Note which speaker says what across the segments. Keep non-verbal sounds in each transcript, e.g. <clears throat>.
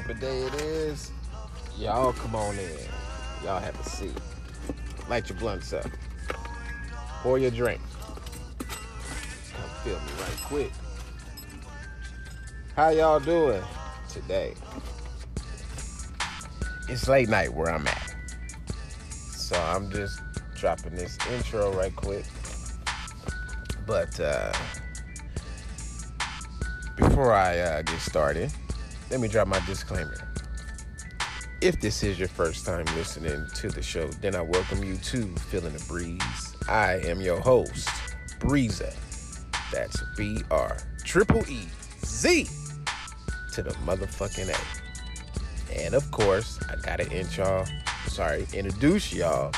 Speaker 1: type of day it is, y'all come on in. Y'all have a seat. Light your blunts up. Pour your drink. Come fill me right quick. How y'all doing today? It's late night where I'm at. So I'm just dropping this intro right quick. But uh, before I uh, get started, let me drop my disclaimer. If this is your first time listening to the show, then I welcome you to Feeling the Breeze. I am your host, Breeza. That's B R triple E Z to the motherfucking A. And of course, I gotta intro, sorry, introduce y'all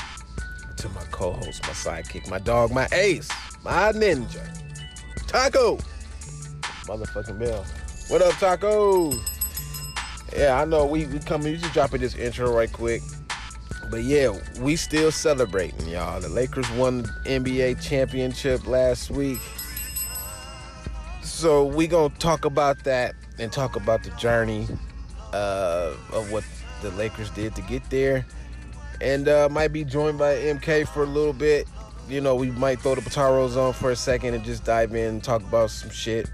Speaker 1: to my co-host, my sidekick, my dog, my ace, my ninja, Taco. Motherfucking bell. What up, Taco? Yeah, I know we we coming. You just dropping this intro right quick. But yeah, we still celebrating, y'all. The Lakers won the NBA championship last week. So we gonna talk about that and talk about the journey uh, of what the Lakers did to get there. And uh, might be joined by MK for a little bit. You know, we might throw the Pataros on for a second and just dive in and talk about some shit.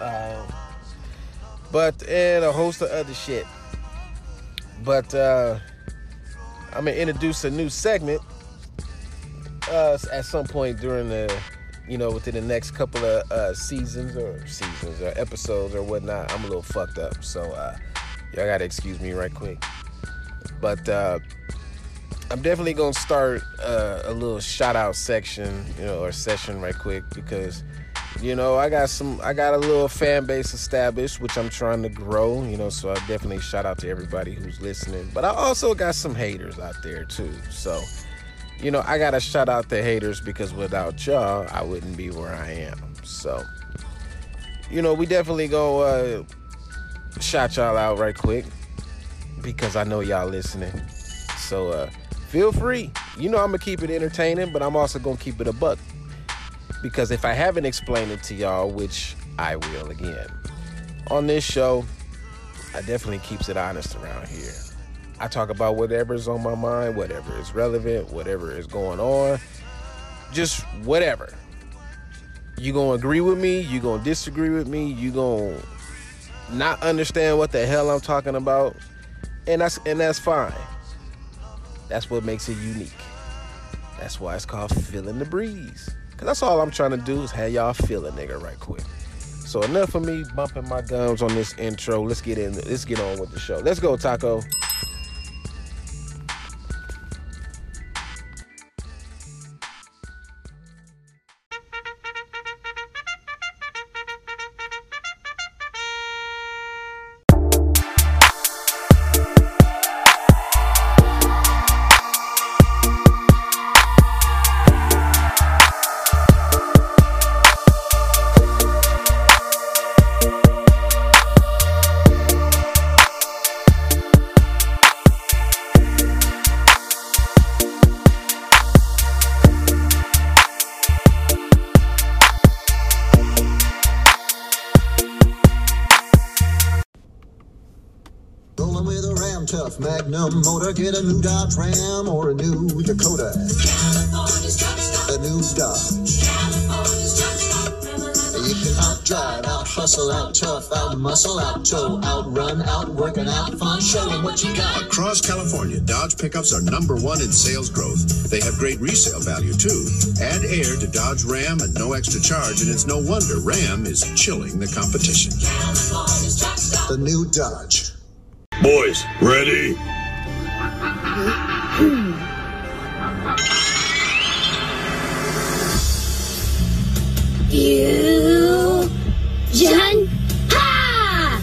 Speaker 1: Um, but and a host of other shit. But uh, I'm gonna introduce a new segment uh, at some point during the, you know, within the next couple of uh, seasons or seasons or episodes or whatnot. I'm a little fucked up, so uh, y'all gotta excuse me right quick. But uh, I'm definitely gonna start uh, a little shout out section, you know, or session right quick because you know I got some, I got a little fan base established, which I'm trying to grow, you know. So I definitely shout out to everybody who's listening, but I also got some haters out there too. So you know I gotta shout out the haters because without y'all, I wouldn't be where I am. So you know we definitely go uh, shout y'all out right quick because I know y'all listening. So uh, feel free. You know I'm gonna keep it entertaining, but I'm also gonna keep it a buck. Because if I haven't explained it to y'all, which I will again, on this show, I definitely keeps it honest around here. I talk about whatever's on my mind, whatever is relevant, whatever is going on, just whatever. You gonna agree with me? You gonna disagree with me? You gonna not understand what the hell I'm talking about? And that's and that's fine. That's what makes it unique. That's why it's called feeling the breeze. Cause that's all I'm trying to do is have y'all feel a nigga right quick. So enough of me bumping my gums on this intro. Let's get in. Let's get on with the show. Let's go, Taco.
Speaker 2: Tough Magnum motor, get a new Dodge Ram or a new Dakota. A new Dodge. You can out drive, out hustle, out tough, out muscle, out tow, out run, out working, out fun. Show 'em what you got.
Speaker 3: Across California, Dodge pickups are number one in sales growth. They have great resale value too. Add air to Dodge Ram at no extra charge, and it's no wonder Ram is chilling the competition.
Speaker 2: The new Dodge.
Speaker 3: Boys, ready?
Speaker 4: Fusion! Ha!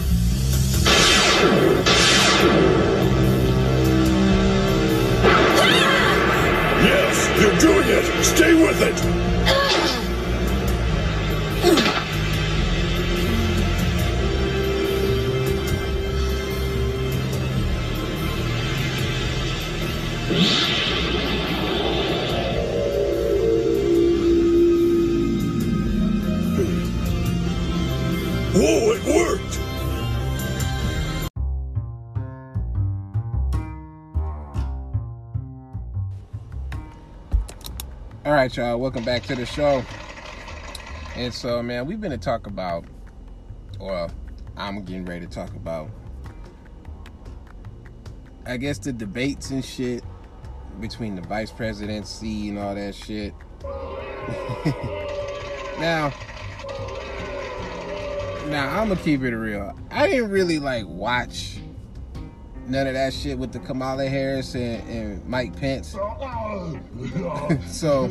Speaker 3: Yes, you're doing it. Stay with it. Whoa, it worked!
Speaker 1: All right, y'all, welcome back to the show. And so, man, we've been to talk about, or I'm getting ready to talk about, I guess the debates and shit between the vice presidency and all that shit. <laughs> now, now I'm gonna keep it real. I didn't really like watch none of that shit with the Kamala Harris and, and Mike Pence. <laughs> so,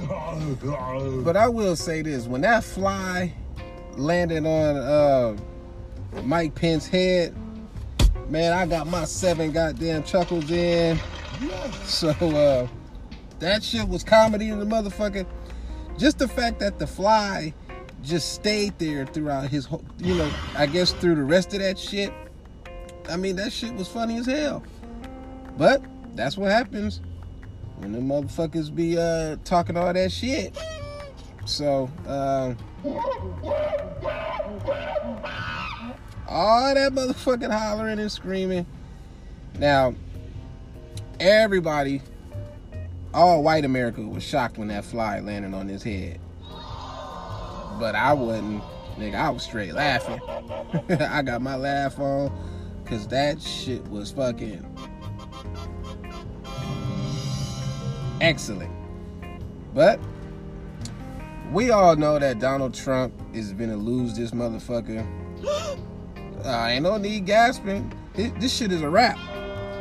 Speaker 1: but I will say this: when that fly landed on uh, Mike Pence's head, man, I got my seven goddamn chuckles in. So uh, that shit was comedy in the motherfucker. Just the fact that the fly just stayed there throughout his whole, you know, I guess through the rest of that shit. I mean, that shit was funny as hell. But that's what happens when the motherfuckers be uh, talking all that shit. So, uh, all that motherfucking hollering and screaming. Now, everybody, all white America was shocked when that fly landed on his head. But I wasn't. Nigga, I was straight laughing. <laughs> I got my laugh on because that shit was fucking excellent. But we all know that Donald Trump is gonna lose this motherfucker. <gasps> Uh, ain't no need gasping. This, this shit is a wrap.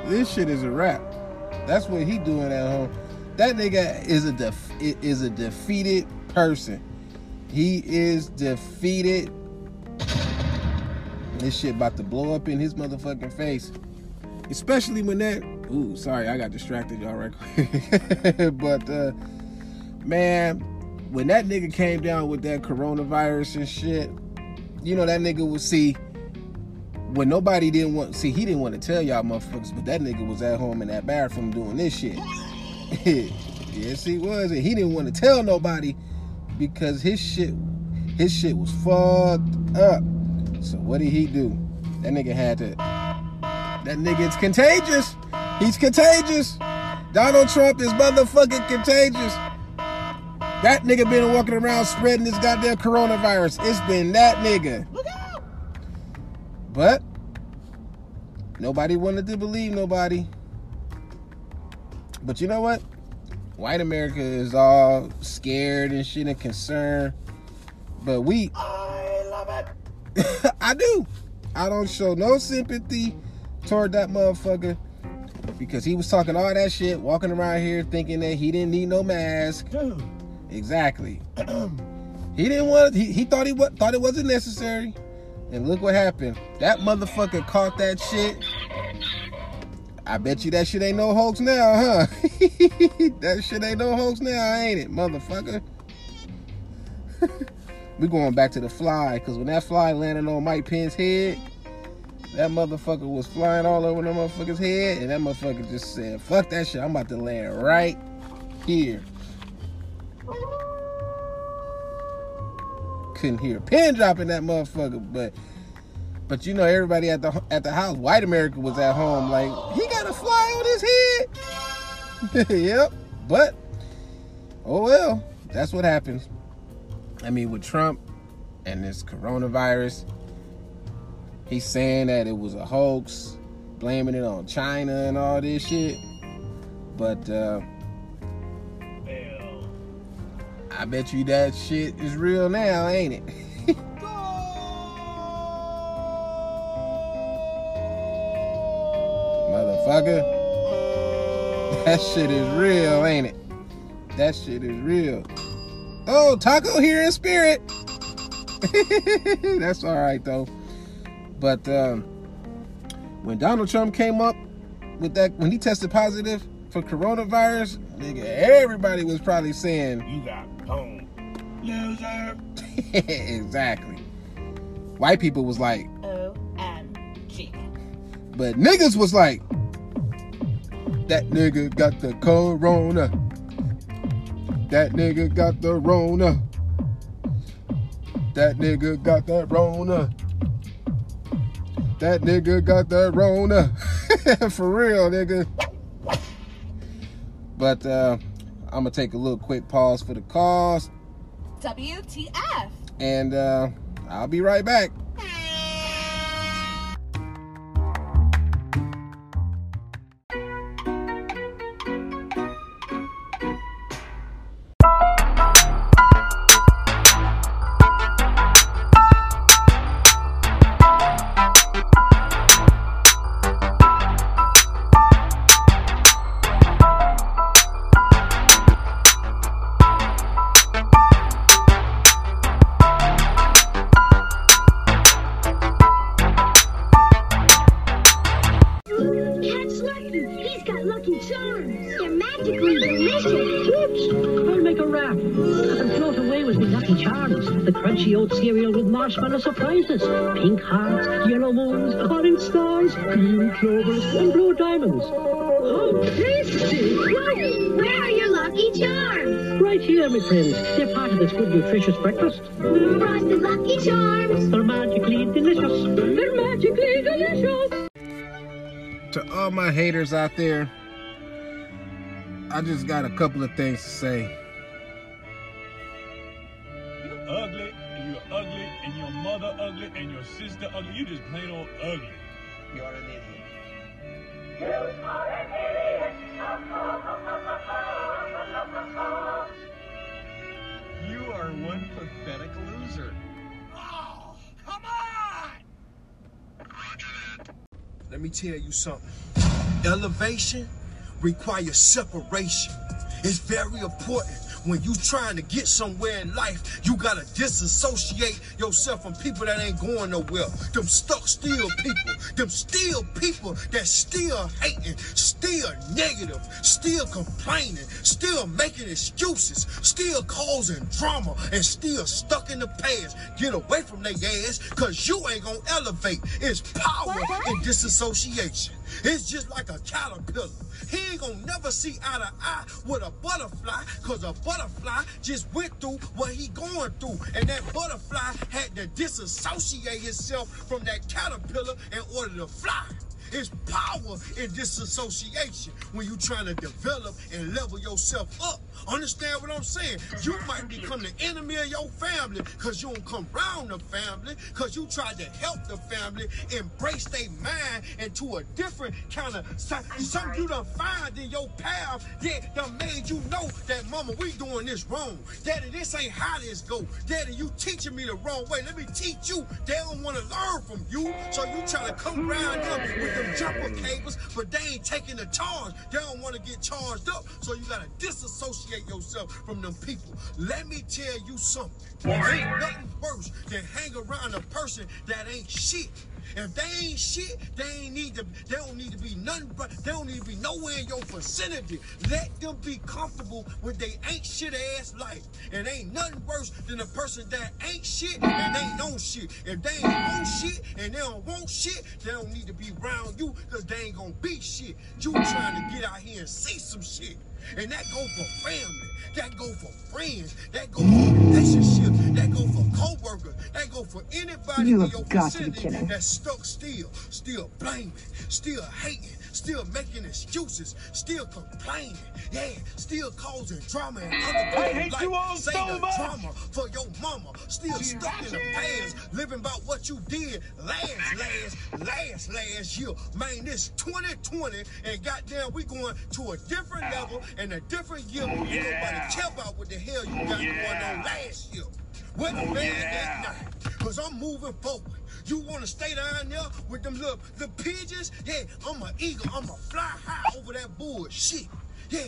Speaker 1: This shit is a wrap. That's what he doing at home. That nigga is a def- is a defeated person. He is defeated. This shit about to blow up in his motherfucking face. Especially when that ooh, sorry, I got distracted y'all right quick. <laughs> but uh man, when that nigga came down with that coronavirus and shit, you know that nigga would see when nobody didn't want see he didn't want to tell y'all motherfuckers, but that nigga was at home in that bathroom doing this shit. <laughs> yes, he was, and he didn't want to tell nobody because his shit his shit was fucked up. So what did he do? That nigga had to that nigga's contagious. He's contagious. Donald Trump is motherfucking contagious. That nigga been walking around spreading this goddamn coronavirus. It's been that nigga. But nobody wanted to believe nobody. But you know what? White America is all scared and shit and concerned. But we I love it. <laughs> I do. I don't show no sympathy toward that motherfucker because he was talking all that shit, walking around here thinking that he didn't need no mask. Exactly. <clears throat> he didn't want. He, he thought he wa- thought it wasn't necessary, and look what happened. That motherfucker caught that shit. I bet you that shit ain't no hoax now, huh? <laughs> that shit ain't no hoax now, ain't it, motherfucker? <laughs> we going back to the fly, cause when that fly landed on Mike Pence's head, that motherfucker was flying all over the motherfucker's head, and that motherfucker just said, "Fuck that shit! I'm about to land right here." Couldn't hear a pin drop in that motherfucker, but but you know everybody at the at the house, white America was at home, like he got a fly on his head. <laughs> yep, but oh well, that's what happens. I mean, with Trump and this coronavirus, he's saying that it was a hoax, blaming it on China and all this shit. But uh, I bet you that shit is real now, ain't it? <laughs> Motherfucker. That shit is real, ain't it? That shit is real. Oh, Taco here in spirit. <laughs> That's all right though. But um, when Donald Trump came up with that, when he tested positive for coronavirus, nigga, everybody was probably saying,
Speaker 5: You got home. Loser. <laughs>
Speaker 1: exactly. White people was like,
Speaker 4: OMG.
Speaker 1: but niggas was like, that nigga got the corona. That nigga got the rona. That nigga got that rona. That nigga got that rona. <laughs> For real, nigga. But uh I'm gonna take a little quick pause for the calls,
Speaker 4: WTF?
Speaker 1: and uh, I'll be right back.
Speaker 6: Marshmallow surprises, pink hearts, yellow moons, orange stars, green clovers, and blue diamonds. Oh, tasty!
Speaker 7: Lucky, where are your Lucky Charms?
Speaker 6: Right here, my friends. They're part of this good, nutritious breakfast.
Speaker 7: Mm, Frosted Lucky Charms.
Speaker 6: They're magically delicious. They're magically delicious.
Speaker 1: To all my haters out there, I just got a couple of things to say.
Speaker 5: You're ugly, and your sister ugly. You just plain old ugly.
Speaker 8: You're an idiot. You are an idiot. You are one pathetic loser.
Speaker 5: Oh, come on!
Speaker 9: Let me tell you something. Elevation requires separation. It's very important. When you trying to get somewhere in life, you gotta disassociate yourself from people that ain't going nowhere. Them stuck still people. Them still people that still hating, still negative, still complaining, still making excuses, still causing drama, and still stuck in the past. Get away from their ass, cause you ain't gonna elevate. It's power in disassociation. It's just like a caterpillar. He ain't gonna never see eye to eye with a butterfly, cause a butterfly just went through what he going through. And that butterfly had to disassociate himself from that caterpillar in order to fly. It's power in disassociation when you trying to develop and level yourself up. Understand what I'm saying? You might become the enemy of your family because you don't come round the family because you tried to help the family embrace their mind into a different kind of something you done find in your path that done made you know that mama we doing this wrong. Daddy, this ain't how this go. Daddy, you teaching me the wrong way. Let me teach you. They don't want to learn from you. So you trying to come around them with them jumper cables, but they ain't taking the charge. They don't want to get charged up. So you gotta disassociate yourself from them people. Let me tell you something. There ain't nothing worse than hang around a person that ain't shit. If they ain't shit, they ain't need to. They don't need to be nothing. But they don't need to be nowhere in your vicinity. Let them be comfortable with they ain't shit ass life. And ain't nothing worse than a person that ain't shit and ain't no shit. If they ain't on shit and they don't want shit, they don't need to be around you because they ain't gonna be shit. You trying to get out here and see some shit. And that go for family. That go for friends. That go for relationships. That go for co-workers. That go for anybody
Speaker 10: You
Speaker 9: in your
Speaker 10: got to be
Speaker 9: vicinity that's stuck still, still blaming, still hating, still making excuses, still complaining. Yeah, still causing drama and other
Speaker 5: I hate
Speaker 9: life.
Speaker 5: you all
Speaker 9: Say
Speaker 5: so
Speaker 9: the
Speaker 5: much.
Speaker 9: drama for your mama. Still stuck in the past, living about what you did last, last, last, last year. Man, this 2020 and goddamn, we going to a different level and a different year. Ain't Nobody care about what the hell you got going on last year. What the man that night? Cause I'm moving forward. You wanna stay down there with them little the pigeons? Yeah, I'm an eagle. I'ma fly high over that bullshit. Yeah,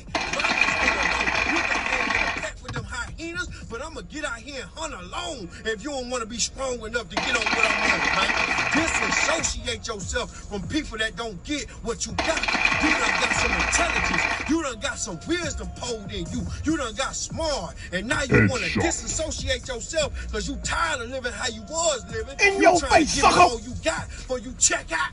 Speaker 9: with them hyenas, but I'ma get out here and hunt alone if you don't wanna be strong enough to get on what I'm on, man. Disassociate yourself from people that don't get what you got. You done got some intelligence. You done got some wisdom poured in you. You done got smart. And now you wanna disassociate yourself because you tired of living how you was living.
Speaker 5: In
Speaker 9: you
Speaker 5: your
Speaker 9: trying
Speaker 5: face,
Speaker 9: to
Speaker 5: sucker.
Speaker 9: all you got for you check out.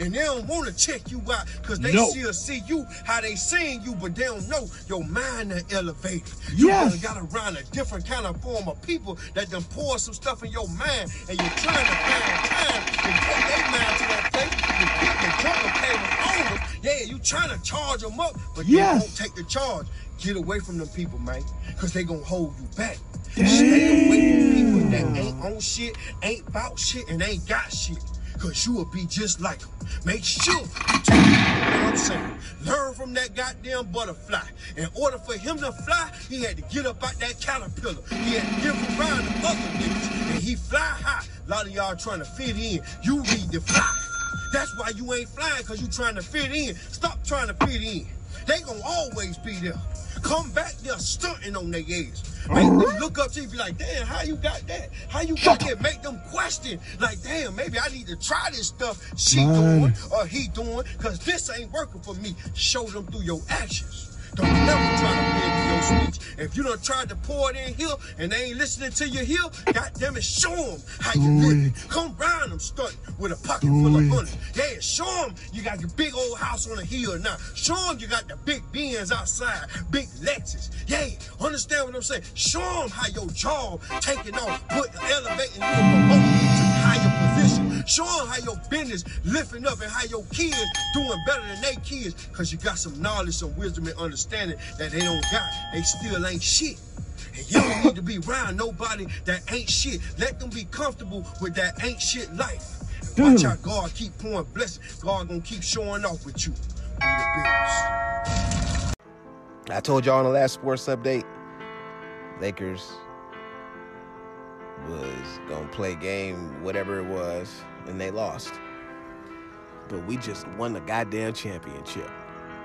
Speaker 9: And they don't want to check you out because they
Speaker 5: No.
Speaker 9: still see you how they seeing you, but they don't know your mind done elevated. You
Speaker 5: Yes.
Speaker 9: got around a different kind of form of people that done pour some stuff in your mind, and you're trying to find time to take their mind to that place. You put the jumper cable on them. Yeah, you trying to charge them up, but
Speaker 5: Yes.
Speaker 9: they won't take the charge. Get away from them people, man, because they gonna hold you back. Stay away from people that ain't on shit, ain't about shit, and ain't got shit. Cause you will be just like them. Make sure you take you know I'm saying. Learn from that goddamn butterfly. In order for him to fly, he had to get up out that caterpillar. He had to get around the other niggas. And he fly high. A lot of y'all trying to fit in. You need to fly. That's why you ain't flying, cause you trying to fit in. Stop trying to fit in. They gonna always be there. Come back there stunting on their ass. Make them look up to you, be like, damn, how you got that? How you got that? Make them question, like, damn, maybe I need to try this stuff she doing or he doing, cause this ain't working for me. Show them through your actions. Don't never try to play to your speech. If you don't try to pour it in here and they ain't listening to you here, goddamn it, show them how you live. Come round them stunting with a pocket full of money. Yeah, show them you got your big old house on the hill now. Show them you got the big Benz outside, big Lexus. Yeah, understand what I'm saying? Show them how your job taking off, put elevating you promoting you to higher position. Show them how your business lifting up and how your kids doing better than they kids because you got some knowledge, some wisdom, and understanding that they don't got. They still ain't shit. And you don't need to be around nobody that ain't shit. Let them be comfortable with that ain't shit life. And watch how God keep pouring blessings. God gonna keep showing off with you. We the biggest.
Speaker 1: I told y'all on the last sports update, Lakers was gonna play game, whatever it was, and they lost. But we just won the goddamn championship.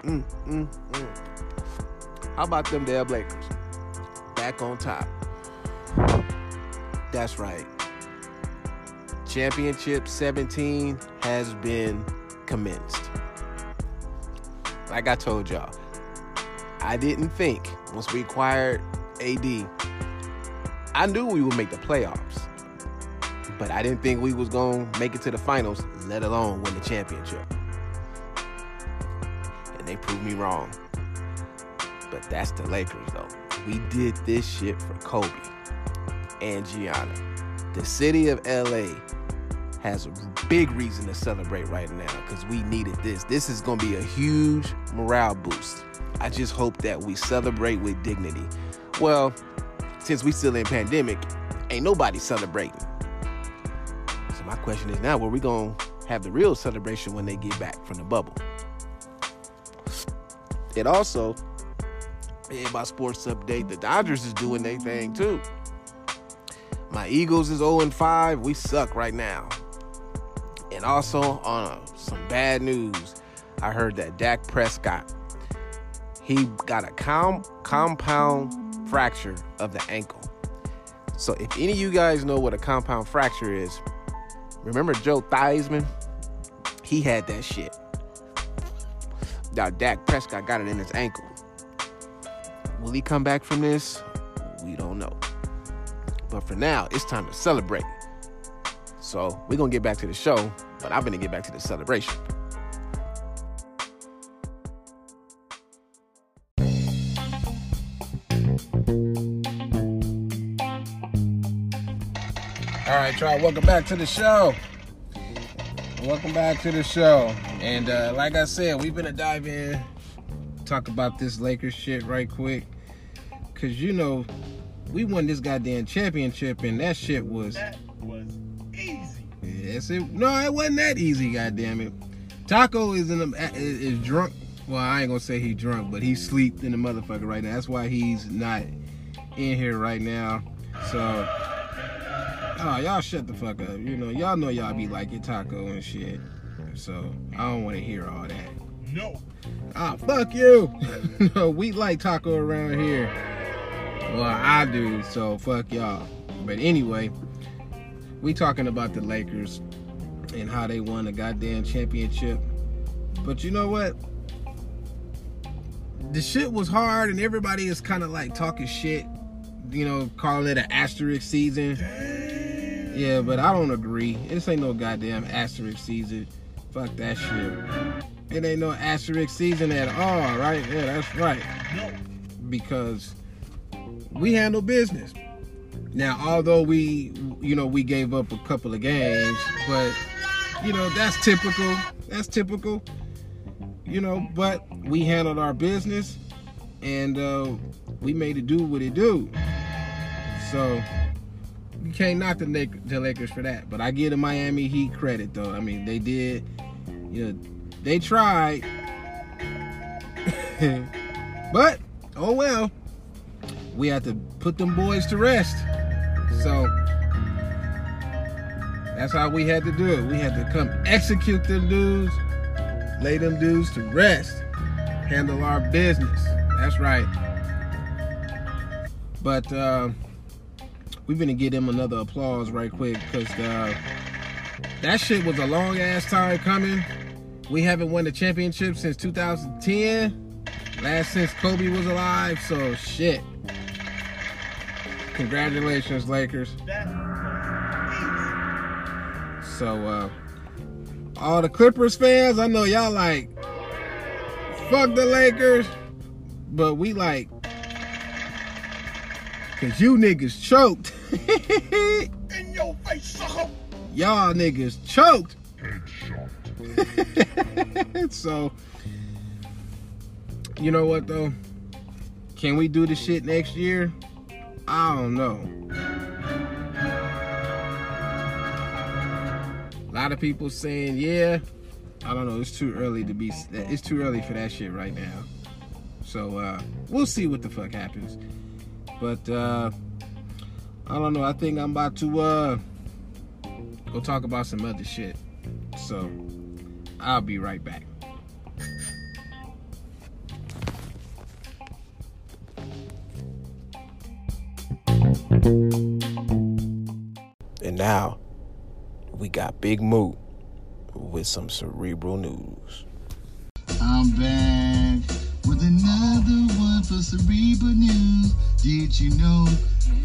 Speaker 1: Mm, mm, mm. How about them damn Lakers? Back on top. That's right. Championship 17 has been commenced. Like I told y'all, I didn't think once we acquired AD, I knew we would make the playoffs. But I didn't think we was to make it to the finals, let alone win the championship. And they proved me wrong. But that's the Lakers though. We did this shit for Kobe and Gianna. The city of LA has a big reason to celebrate right now because we needed this. This is to be a huge morale boost. I just hope that we celebrate with dignity. Well, since we still in pandemic, ain't nobody celebrating. My question is now, where we going to have the real celebration when they get back from the bubble? It also, in my sports update, the Dodgers is doing their thing too. My Eagles is 0 and 5. We suck right now. And also on uh, some bad news, I heard that Dak Prescott he got a com- compound fracture of the ankle. So if any of you guys know what a compound fracture is, remember Joe Theismann? He had that shit. Now Dak Prescott got it in his ankle. Will he come back from this? We don't know. But for now, it's time to celebrate. So we're gonna get back to the show, but I'm gonna get back to the celebration. All right, y'all. Welcome back to the show. Welcome back to the show. And uh, like I said, we're gonna dive in, talk about this Lakers shit right quick, cause you know we won this goddamn championship, and that shit was
Speaker 5: That was easy.
Speaker 1: Yes, it no, it wasn't that easy. Goddamn it, Taco is in the is, is drunk. Well, I ain't gonna say he drunk, but he's sleep in the motherfucker right now. That's why he's not in here right now. So, oh, y'all shut the fuck up. You know, y'all know y'all be like your taco and shit. So I don't want to hear all that.
Speaker 5: No.
Speaker 1: Ah, fuck you. <laughs> no, we like taco around here. Well, I do. So fuck y'all. But anyway, we talking about the Lakers and how they won a goddamn championship. But you know what? The shit was hard, and everybody is kind of like talking shit. You know, calling it an asterisk season. Yeah, but I don't agree. This ain't no goddamn asterisk season. Fuck that shit. It ain't no asterisk season at all, right? Yeah, that's right. Because we handle business. Now, although we, you know, we gave up a couple of games, but you know that's typical. That's typical. you know, but we handled our business and uh, we made it do what it do. So you can't knock the, Lak- the Lakers for that. But I give the Miami Heat credit though. I mean, they did, you know, they tried. <laughs> but oh well, we had to put them boys to rest. So that's how we had to do it. We had to come execute them dudes, lay them dudes to rest, handle our business. That's right. But uh, we're gonna give them another applause right quick because uh, that shit was a long ass time coming. We haven't won the championship since 2010. Last since Kobe was alive, so shit. Congratulations, Lakers. So, uh, all the Clippers fans, I know y'all like, fuck the Lakers, but we like, cause you niggas choked. <laughs>
Speaker 9: In your face, sucker.
Speaker 1: y'all niggas choked. <laughs> so, you know what though? Can we do the shit next year? I don't know. A lot of people saying, yeah. I don't know. It's too early to be. It's too early for that shit right now. So uh, we'll see what the fuck happens. But uh, I don't know. I think I'm about to uh, go talk about some other shit. So I'll be right back. And now we got Big Moo with some cerebral news.
Speaker 2: I'm back with another one for Cerebral News. Did you know?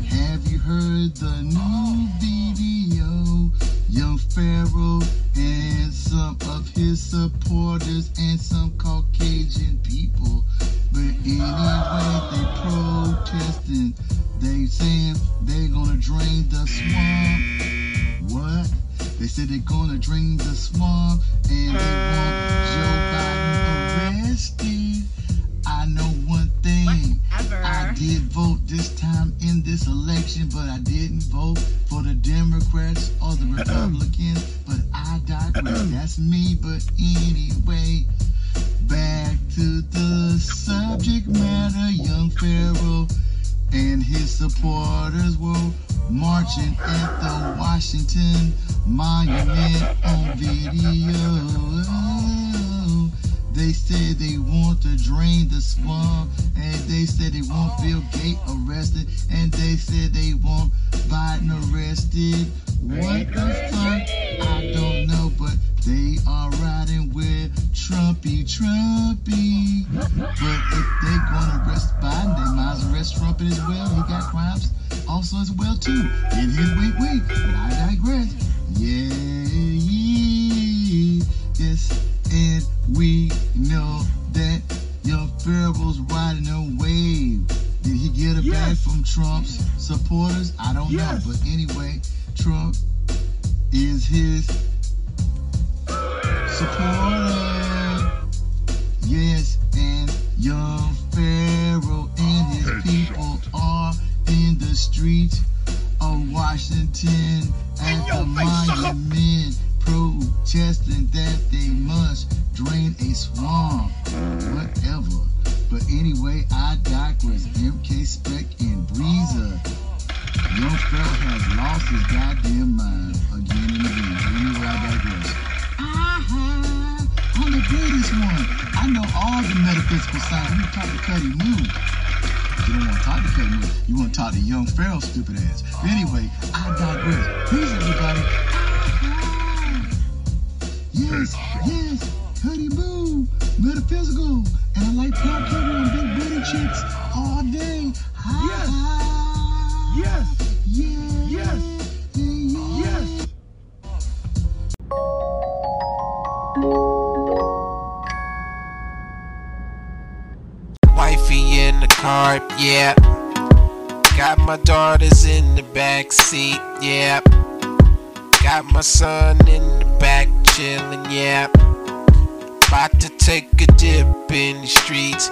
Speaker 2: Have you heard the new video? Young Pharaoh and some of his supporters and some Caucasian people. But anyway, they protesting. They saying they're gonna drain the swamp. What? They said they're gonna drain the swamp and they want Joe Biden arrested. Did vote this time in this election, but I didn't vote for the Democrats or the Republicans. but I digress. That's me. But anyway, back to the subject matter. Young Pharaoh and his supporters were marching at the Washington Monument on video. They said they want to drain the swamp, and they said they want Bill Gates arrested, and they said they want Biden arrested. What the fuck? I don't know, but they are riding with Trumpy Trumpy. But if they gonna arrest Biden, they might as well arrest Trumpy as well. He got crimes also as well too. In his wait, wait, but I digress. Yeah, yeah, yes, and we know that young Pharaoh's riding a wave. Did he get it back from Trump's supporters? I don't know, but anyway, Trump is his supporter. Yes, and young Pharaoh and his people are in the streets of Washington at the monument protesting that they must drain a swamp. Whatever. But anyway, I digress. MK Spec and Breezer. Young Pharaoh has lost his goddamn mind again and again. Anyway, I digress. Uh-huh. I'm the greatest one. I know all the metaphysical science. You talk to Cuddy Moo. You don't want to talk to Cuddy Moo. You want to talk to young Pharaoh, stupid ass. But anyway, I digress. Peace, everybody. Yes, yes, Cuddy Moo, metaphysical. And I like Paul Kevin and big booty chicks all day. Yes.
Speaker 9: Yes.
Speaker 2: Yeah.
Speaker 9: Yes.
Speaker 2: Yeah, yeah.
Speaker 9: Yes.
Speaker 10: Wifey in the car, yeah. Got my daughters in the back seat, yeah. Got my son in the back chillin', yeah. About to take a dip in the streets,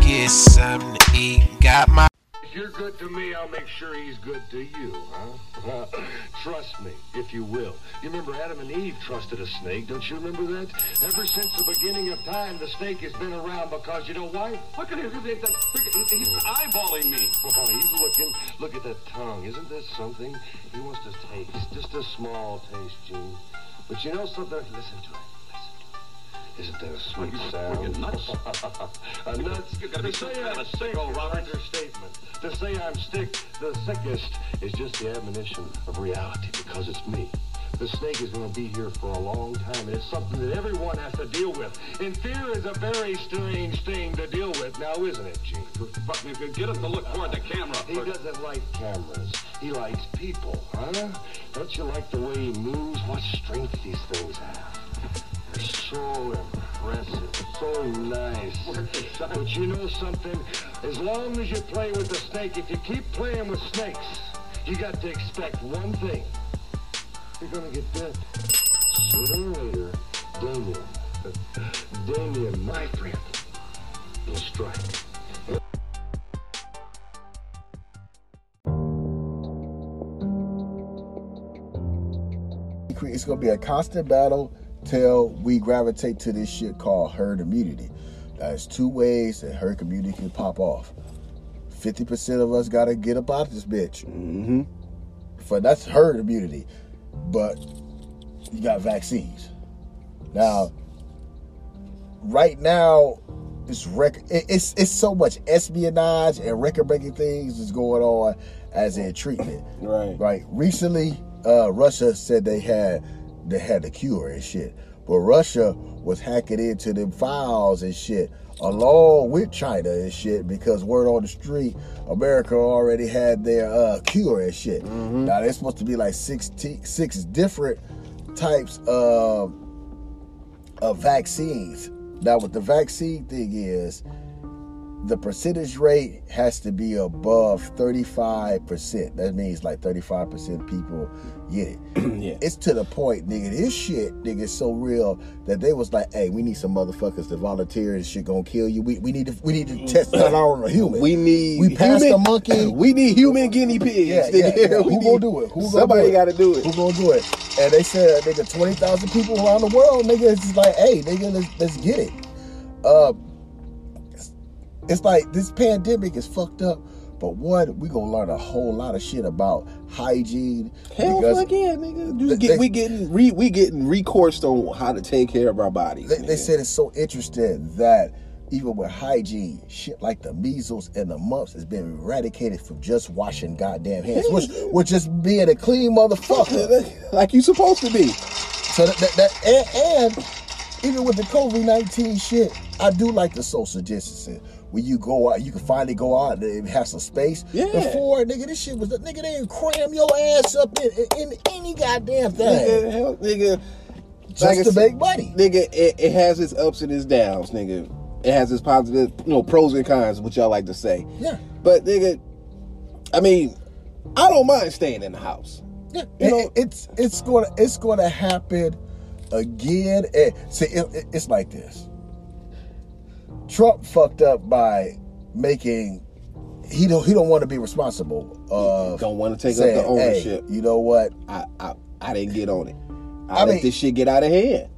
Speaker 10: get something to eat. Got my
Speaker 11: If you're good to me, I'll make sure he's good to you, huh? <laughs> Trust me, if you will. You remember Adam and Eve trusted a snake, don't you remember that? Ever since the beginning of time, the snake has been around because you know why? Look at him, he's eyeballing me. Oh, he's looking. Look at that tongue. Isn't this something? He wants to taste, just a small taste, Gene. But you know something? Listen to it. Listen to it. Isn't that a sweet sound? nuts? <laughs> a nuts?
Speaker 12: You gotta be
Speaker 11: To
Speaker 12: some kind of a
Speaker 11: sick
Speaker 12: sicko, Robert.
Speaker 11: understatement. To say I'm sick, the sickest, is just the admonition of reality because it's me. The snake is going to be here for a long time, and it's something that everyone has to deal with. And fear is a very strange thing to deal with now, isn't it, Gene?
Speaker 12: But if you get him to look toward the camera.
Speaker 11: He doesn't like cameras. He likes people, huh? Don't you like the way he moves? What strength these things have. They're so impressive, so nice. But you know something? As long as you play with the snake, if you keep playing with snakes, you got to expect one thing. You're gonna get bit. Sooner or later, Damien, Damien, my friend, will strike.
Speaker 13: It's gonna be a constant battle till we gravitate to this shit called herd immunity. There's two ways that herd immunity can pop off. Fifty percent of us gotta get up this bitch. Mm-hmm. For that's herd immunity, but you got vaccines. Now, right now, it's rec- it's it's so much espionage and record breaking things is going on as in treatment.
Speaker 1: Right.
Speaker 13: Right. Recently, uh, Russia said they had they had the cure and shit, but Russia was hacking into them files and shit along with China and shit because word on the street, America already had their uh, cure and shit. Now there's supposed to be like 16, six different types of of vaccines. Now, what the vaccine thing is, the percentage rate has to be above 35%. That means like 35% people get it. <clears throat>
Speaker 1: yeah.
Speaker 13: It's to the point, nigga, this shit, nigga, is so real that they was like, hey, we need some motherfuckers to volunteer. This shit gonna kill you. We, we need to we need to test out on a human.
Speaker 1: We need
Speaker 13: we passed
Speaker 1: human-
Speaker 13: the monkey. <clears throat>
Speaker 1: We need human guinea pigs.
Speaker 13: Yeah, yeah, yeah. <laughs>
Speaker 1: We
Speaker 13: Who
Speaker 1: need-
Speaker 13: gonna do it? Who gonna
Speaker 1: somebody
Speaker 13: do
Speaker 1: got to do it.
Speaker 13: Who gonna do it? And they said, nigga, twenty thousand people around the world, nigga. It's just like, hey, nigga, let's, let's get it. Uh, it's like this pandemic is fucked up. But what we gonna learn a whole lot of shit about hygiene.
Speaker 1: Hell fuck yeah, nigga. Get,
Speaker 13: they-
Speaker 1: we getting re, we getting recourse on how to take care of our bodies.
Speaker 13: They, they said it's so interesting that even with hygiene, shit like the measles and the mumps has been eradicated from just washing goddamn hands, which, which just being a clean motherfucker. <laughs>
Speaker 1: like you supposed to be.
Speaker 13: So that, that, that and, and even with the COVID nineteen shit, I do like the social distancing. When you go out, you can finally go out and have some space.
Speaker 1: Yeah.
Speaker 13: Before, nigga, this shit was the nigga they didn't cram your ass up in, in, in any goddamn thing.
Speaker 1: Nigga, hell, nigga.
Speaker 13: Just
Speaker 1: like
Speaker 13: to
Speaker 1: said,
Speaker 13: make money.
Speaker 1: Nigga, it, it has its ups and its downs, nigga. It has its positive, you know, pros and cons, which y'all like to say.
Speaker 13: Yeah.
Speaker 1: But nigga, I mean, I don't mind staying in the house.
Speaker 13: Yeah,
Speaker 1: You know-
Speaker 13: it- it's it's gonna it's gonna happen again. And see, it- it's like this. Trump fucked up by making he don't he don't want to be responsible. Of
Speaker 1: Don't want to take
Speaker 13: saying,
Speaker 1: up the ownership.
Speaker 13: Hey, you know what?
Speaker 1: I, I I didn't get on it. I,
Speaker 13: I
Speaker 1: let
Speaker 13: mean-
Speaker 1: this shit get out of hand.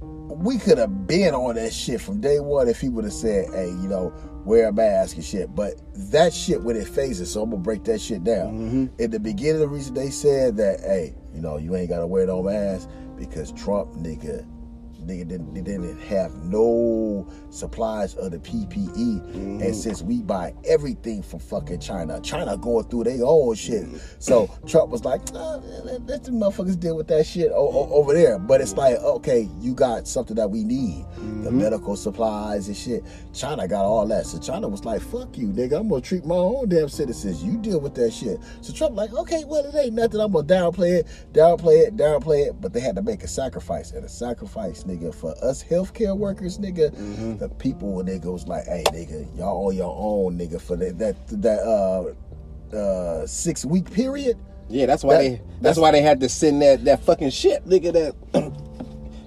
Speaker 13: We could have been on that shit from day one if he would have said, "Hey, you know, wear a mask and shit." But that shit when it phases, so I'm gonna break that shit down.
Speaker 1: Mm-hmm.
Speaker 13: In the beginning, the reason they said that, hey, you know, you ain't gotta wear no mask because Trump, nigga, nigga didn't, they didn't have no supplies of the PPE,
Speaker 1: Mm-hmm.
Speaker 13: and since we buy everything from fucking China, China going through their own shit.
Speaker 1: Mm-hmm.
Speaker 13: So Trump was like, nah, let, let the motherfuckers deal with that shit o- o- over there. But it's like, okay, you got something that we need, the
Speaker 1: Mm-hmm.
Speaker 13: medical supplies and shit. China got all that, so China was like, fuck you, nigga, I'm gonna treat my own damn citizens. You deal with that shit. So Trump like, okay, well it ain't nothing. I'm gonna downplay it, downplay it, downplay it. But they had to make a sacrifice, and a sacrifice, nigga, for us healthcare workers, nigga,
Speaker 1: Mm-hmm.
Speaker 13: the people, nigga, was like, hey, nigga, y'all on your own, nigga, for that that that uh uh six week period.
Speaker 1: Yeah, that's why
Speaker 13: That-
Speaker 1: they. That's,
Speaker 13: that's-
Speaker 1: why they had to send that that fucking shit, nigga. That <clears throat>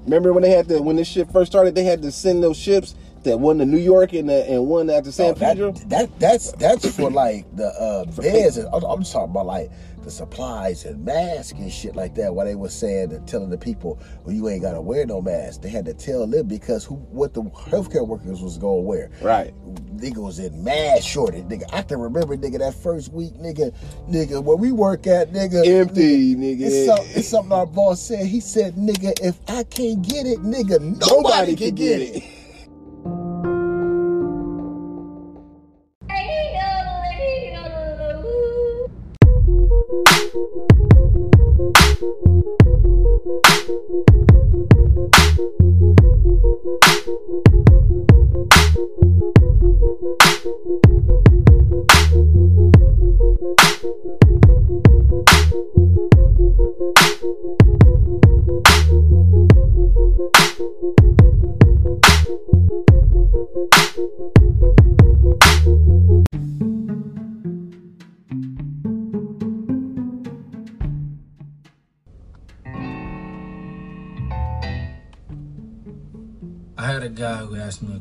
Speaker 1: Remember when they had to when this shit first started, they had to send those ships that one to New York and uh, and one out to San
Speaker 13: Oh,
Speaker 1: Pedro.
Speaker 13: that that's that's for <clears throat> like the uh beds. I'm, I'm talking about like the supplies and masks and shit like that. Why they were saying and telling the people, well, you ain't gotta wear no mask. They had to tell them because who what the healthcare workers was gonna wear.
Speaker 1: Right.
Speaker 13: Nigga was in mad shortage. Nigga, I can remember nigga that first week, nigga, nigga, where we work at, nigga.
Speaker 1: Empty, nigga.
Speaker 13: It's, some, it's something our boss said. He said, nigga, if I can't get it, nigga, nobody, can, get, it.
Speaker 14: I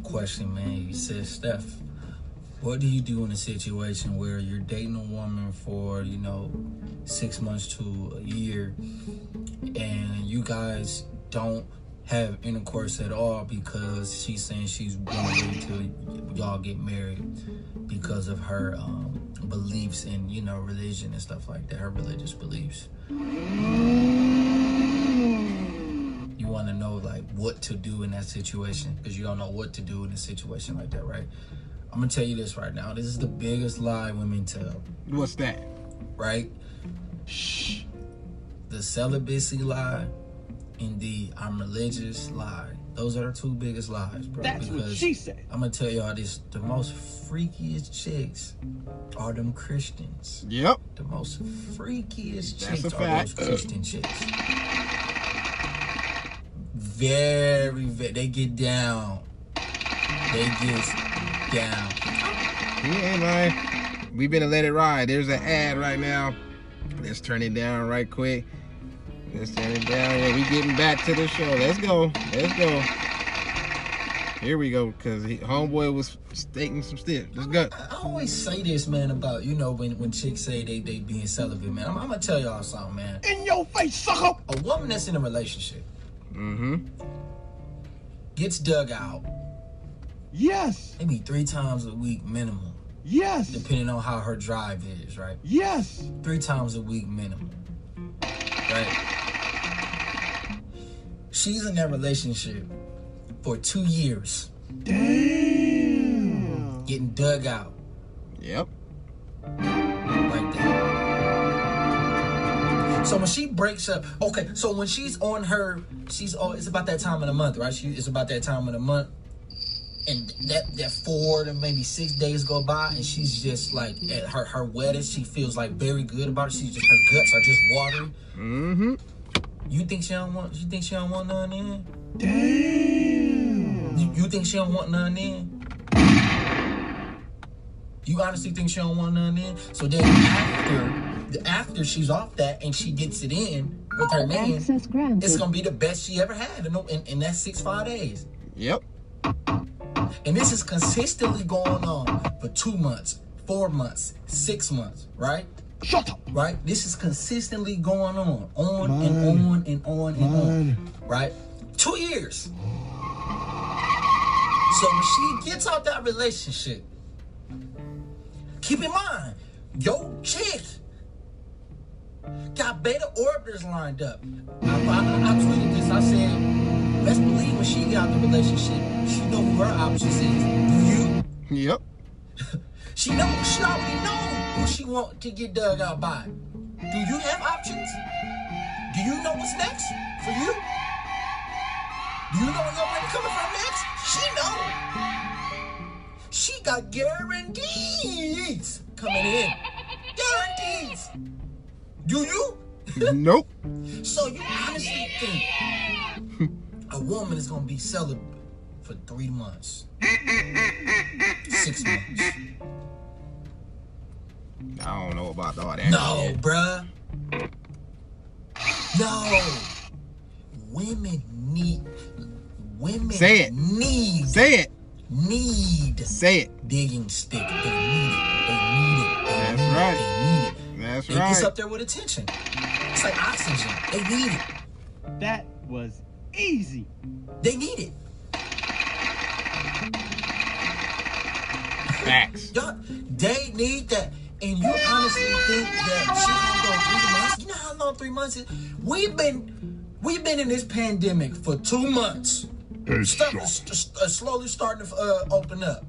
Speaker 14: question, man. He said, Steph, what do you do in a situation where you're dating a woman for, you know, six months to a year and you guys don't have intercourse at all because she's saying she's gonna till y'all get married because of her um, beliefs in, you know, religion and stuff like that, her religious beliefs. You want to know like what to do in that situation because you don't know what to do in a situation like that, right? I'm gonna tell you this right now. This is the biggest lie women tell,
Speaker 1: What's that?
Speaker 14: right? Shh. The celibacy lie and the I'm religious lie. Those are the two biggest lies, bro.
Speaker 5: That's what
Speaker 14: because
Speaker 5: she said.
Speaker 14: I'm gonna tell y'all this: the most freakiest chicks are them Christians.
Speaker 1: Yep.
Speaker 14: The most freakiest
Speaker 1: That's
Speaker 14: chicks are those. Christian chicks. Very, very, they get down. They get down.
Speaker 1: You ain't lying. We better let it ride. There's an ad right now. Let's turn it down right quick. Let's turn it down. Yeah, we getting back to the show. Let's go. Let's go. Here we go. Cause he, homeboy was stating some stuff. Let's go.
Speaker 14: I always say this, man, about you know when when chicks say they they being celibate, man. I'm, I'm gonna tell y'all something, man.
Speaker 5: In your face, sucker!
Speaker 14: A woman that's in a relationship
Speaker 1: Mm-hmm.
Speaker 14: gets dug out
Speaker 5: Yes,
Speaker 14: maybe three times a week minimum,
Speaker 5: yes,
Speaker 14: depending on how her drive is, right?
Speaker 5: yes.
Speaker 14: Three times a week minimum, right? She's in that relationship for two years,
Speaker 5: Damn.
Speaker 14: getting dug out
Speaker 1: Yep.
Speaker 14: So when she breaks up, okay. So when she's on her, she's oh, it's about that time of the month, right? She it's about that time of the month, and that that four to maybe six days go by, and she's just like at her her wettest. She feels like very good about it. She's just her guts are just watering.
Speaker 1: Mm-hmm.
Speaker 14: You think she don't want? You think she don't want none in?
Speaker 5: Damn.
Speaker 14: You, you think she don't want none in? You honestly think she don't want none in? So then after, after she's off that and she gets it in with her man,
Speaker 15: Access granted.
Speaker 14: it's gonna be the best she ever had in, in, in that six five days.
Speaker 1: Yep.
Speaker 14: And this is consistently going on for two months, four months, six months, right?
Speaker 5: Shut up.
Speaker 14: Right? This is consistently going on, on and on and on and on, right? Two years. So when she gets out that relationship, keep in mind, yo chick got beta orbiters lined up. I, I, I tweeted this. I said, let's believe when she got the relationship, she know who her options is. Do you?
Speaker 1: Yep. <laughs>
Speaker 14: She know. She already know who she want to get dug out by. Do you have options? Do you know what's next for you? Do you know where your money coming from next? She know. She got guarantees coming in. Guarantees. Do you?
Speaker 1: nope.
Speaker 14: So you honestly think a woman is gonna be celibate for three months, six months?
Speaker 1: I don't know about all that.
Speaker 14: No,
Speaker 1: shit.
Speaker 14: bruh. No. Women need Women
Speaker 1: Say it.
Speaker 14: need
Speaker 1: Say it.
Speaker 14: need
Speaker 1: Say it.
Speaker 14: digging stick. They need it. They need it. They
Speaker 1: That's
Speaker 14: need
Speaker 1: right.
Speaker 14: It.
Speaker 1: That's
Speaker 14: It-
Speaker 1: right.
Speaker 14: It's up there with attention. It's like oxygen. They need it.
Speaker 15: That was easy.
Speaker 14: They need it.
Speaker 1: Facts.
Speaker 14: Y'all, they need that. And you honestly think that she gonna go three months? You know how long three months is? We've been we've been in this pandemic for two months. Stuff is s- uh, slowly starting to uh, open up.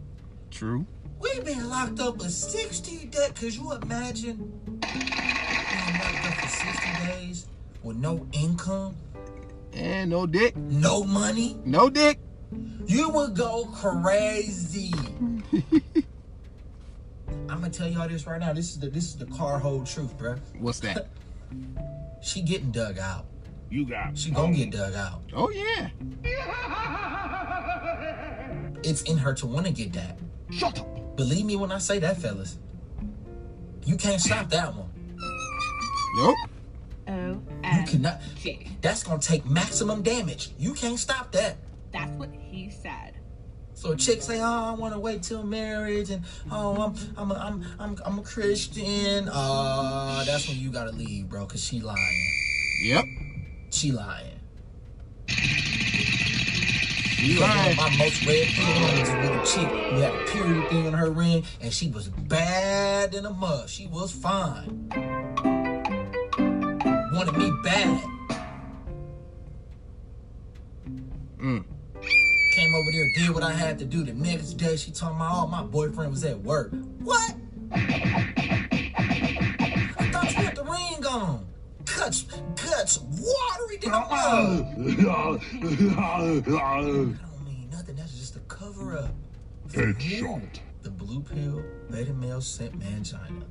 Speaker 1: True.
Speaker 14: We've been locked up for 60 days. Could you imagine days with no income,
Speaker 1: And no dick.
Speaker 14: no money?
Speaker 1: No dick.
Speaker 14: You would go crazy. <laughs> I'm gonna tell y'all this right now. This is the this is the car hold truth, bruh.
Speaker 1: What's that? <laughs>
Speaker 14: She getting dug out.
Speaker 5: You got
Speaker 14: She gonna get dug out.
Speaker 1: Oh yeah. <laughs>
Speaker 14: It's in her to want to get that.
Speaker 5: Shut up.
Speaker 14: Believe me when I say that, fellas. You can't stop that one.
Speaker 1: Nope.
Speaker 4: O
Speaker 14: You cannot.
Speaker 4: G.
Speaker 14: That's gonna take maximum damage. You can't stop that.
Speaker 4: That's what he said.
Speaker 14: So a chick say, "Oh, I want to wait till marriage," and "Oh, I'm I'm a, I'm I'm I'm a Christian." Uh, that's when you gotta leave, bro, cause she lying.
Speaker 1: Yep.
Speaker 14: She lying.
Speaker 1: You
Speaker 14: You one
Speaker 1: lying.
Speaker 14: of my most read videos is with a chick who had a period thing on her ring, and she was bad in a mud. She was fine. Wanted me bad.
Speaker 1: Mm.
Speaker 14: Came over there, did what I had to do. The next day, she told me, "Oh, my boyfriend was at work." What? I thought you had the ring on. Guts, guts, watery mud. That don't mean nothing. That's just a cover up.
Speaker 5: Headshot.
Speaker 14: The blue pill, beta male scent mangina.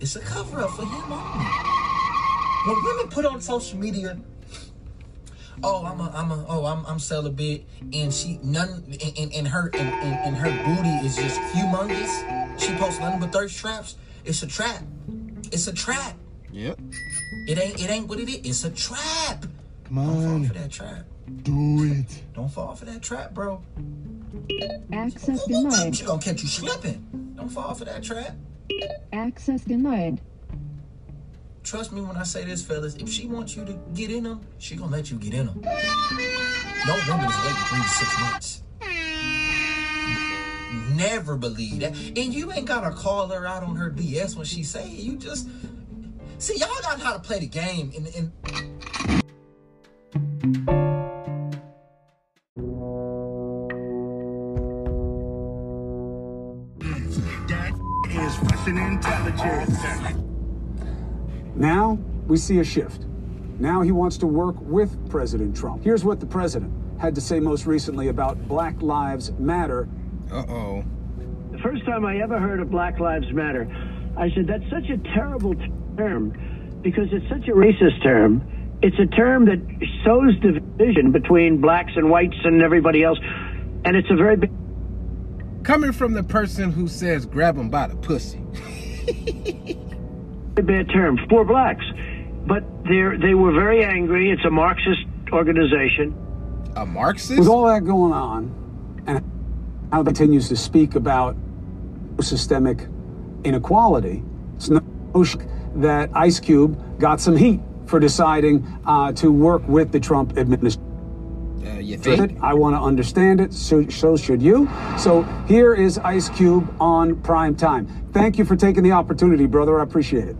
Speaker 14: It's a cover up for him only. When women put on social media, oh, I'm a, I'm a, oh, I'm, I'm celibate, and she none, and, and, and her, and, and, and her booty is just humongous. She posts nothing but thirst traps. It's a trap. It's a trap.
Speaker 1: Yep.
Speaker 14: It ain't, it ain't what it is. It's a trap.
Speaker 5: Come
Speaker 14: Don't fall
Speaker 5: on.
Speaker 14: for that trap.
Speaker 5: Do it.
Speaker 14: Don't fall for that trap, bro.
Speaker 16: Access denied.
Speaker 14: She gonna catch you slipping. Don't fall for that trap.
Speaker 16: Access denied.
Speaker 14: Trust me when I say this, fellas. If she wants you to get in them, she gonna let you get in them. No woman is waiting three to six months. Never believe that. And you ain't gotta call her out on her BS when she say it. You just see y'all got how to play the game. And, and
Speaker 9: That is Russian intelligence.
Speaker 17: Now we see a shift. Now he wants to work with President Trump. Here's what the president had to say most recently about Black Lives Matter.
Speaker 1: Uh oh.
Speaker 18: The first time I ever heard of Black Lives Matter, I said, that's such a terrible term because it's such a racist term. It's a term that sows division between blacks and whites and everybody else. And it's a very big
Speaker 1: Coming from the person who says grab him by the pussy. <laughs>
Speaker 18: bad term for blacks. But they they were very angry. It's a Marxist organization.
Speaker 1: A Marxist?
Speaker 17: With all that going on, and how he continues to speak about systemic inequality, it's no shock that Ice Cube got some heat for deciding uh, to work with the Trump administration.
Speaker 1: Uh, you
Speaker 17: it. I want to understand it. So, so should you. So here is Ice Cube on prime time. Thank you for taking the opportunity, brother. I appreciate it.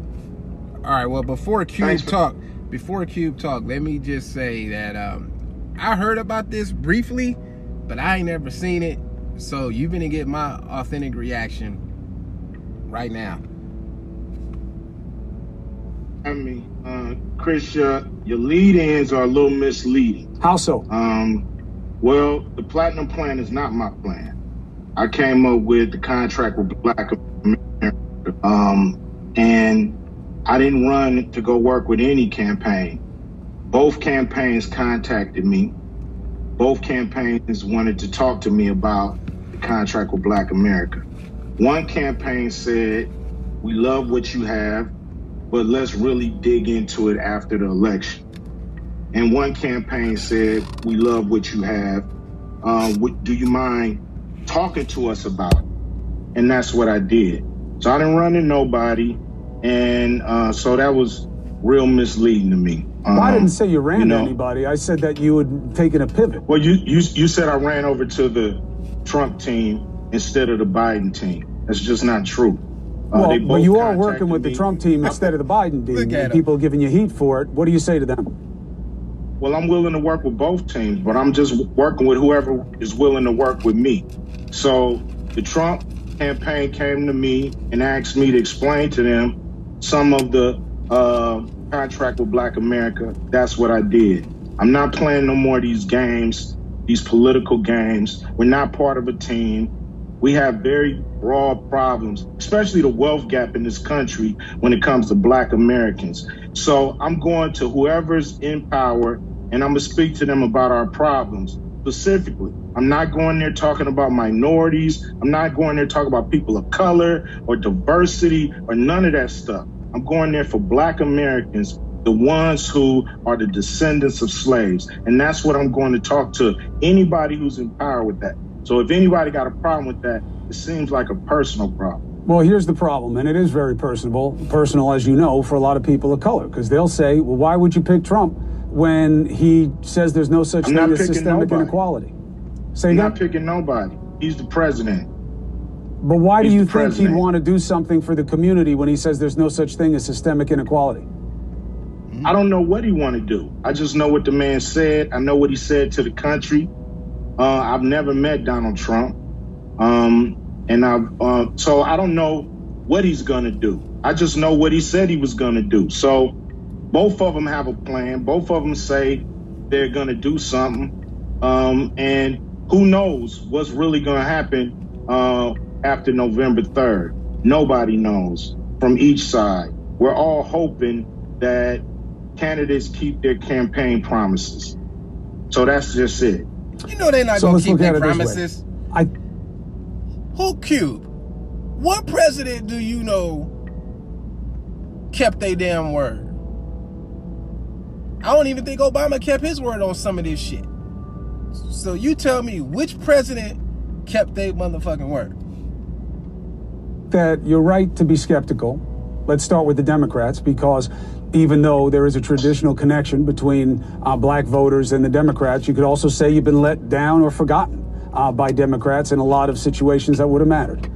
Speaker 1: All right. Well, before Cube talk, before Cube talk, let me just say that um, I heard about this briefly, but I ain't never seen it. So you're gonna get my authentic reaction right now.
Speaker 19: I mean, uh, Chris, uh, your lead-ins are a little misleading.
Speaker 17: How so?
Speaker 19: Um, well, the platinum plan is not my plan. I came up with the contract with Black America, um, and I didn't run to go work with any campaign. Both campaigns contacted me. Both campaigns wanted to talk to me about the contract with Black America. One campaign said, "We love what you have." but let's really dig into it after the election. and one campaign said, "We love what you have. Um, what, do you mind talking to us about it?" And that's what I did. So I didn't run to nobody, and uh, so that was real misleading to me.
Speaker 17: Well, I
Speaker 19: Um,
Speaker 17: didn't say you ran
Speaker 19: you
Speaker 17: to
Speaker 19: know-
Speaker 17: anybody. I said that you had taken a pivot.
Speaker 19: Well, you you you said I ran over to the Trump team instead of the Biden team. That's just not true. Uh,
Speaker 17: well, but you are working
Speaker 19: contacted
Speaker 17: with the. Trump team instead of the Biden team,
Speaker 19: Look at
Speaker 17: and
Speaker 19: 'em.
Speaker 17: people giving you heat for it. What do you say to them?
Speaker 19: Well, I'm willing to work with both teams, but I'm just working with whoever is willing to work with me. So the Trump campaign came to me and asked me to explain to them some of the uh, contract with Black America. That's what I did. I'm not playing no more of these games, these political games. We're not part of a team. We have very broad problems, especially the wealth gap in this country when it comes to black Americans. So I'm going to whoever's in power and I'm going to speak to them about our problems specifically. I'm not going there talking about minorities. I'm not going there talking about people of color or diversity or none of that stuff. I'm going there for black Americans, the ones who are the descendants of slaves. And that's what I'm going to talk to anybody who's in power with that. So if anybody got a problem with that, it seems like a personal problem.
Speaker 17: Well, here's the problem, and it is very personable, personal, as you know, for a lot of people of color, because they'll say, well, why would you pick Trump when he says there's no such
Speaker 19: I'm
Speaker 17: thing as systemic
Speaker 19: nobody.
Speaker 17: inequality? Say
Speaker 19: I'm not picking nobody. He's the president.
Speaker 17: But why do you think he'd want to do something for the community when he says there's no such thing as systemic inequality?
Speaker 19: I don't know what he want to do. I just know what the man said. I know what he said to the country. Uh, I've never met Donald Trump, um, and I uh, so I don't know what he's gonna do. I just know what he said he was gonna do. So both of them have a plan. Both of them say they're gonna do something, um, and who knows what's really gonna happen uh, after November third? Nobody knows from each side. We're all hoping that candidates keep their campaign promises. So that's just it.
Speaker 1: You know they're not
Speaker 17: So
Speaker 1: gonna keep their
Speaker 17: at it this way.
Speaker 1: promises.
Speaker 17: I
Speaker 1: Who cube? What president do you know kept their damn word? I don't even think Obama kept his word on some of this shit. So you tell me which president kept their motherfucking word?
Speaker 17: That you're right to be skeptical. Let's start with the Democrats because even though there is a traditional connection between uh, black voters and the Democrats, you could also say you've been let down or forgotten uh, by Democrats in a lot of situations that would have mattered.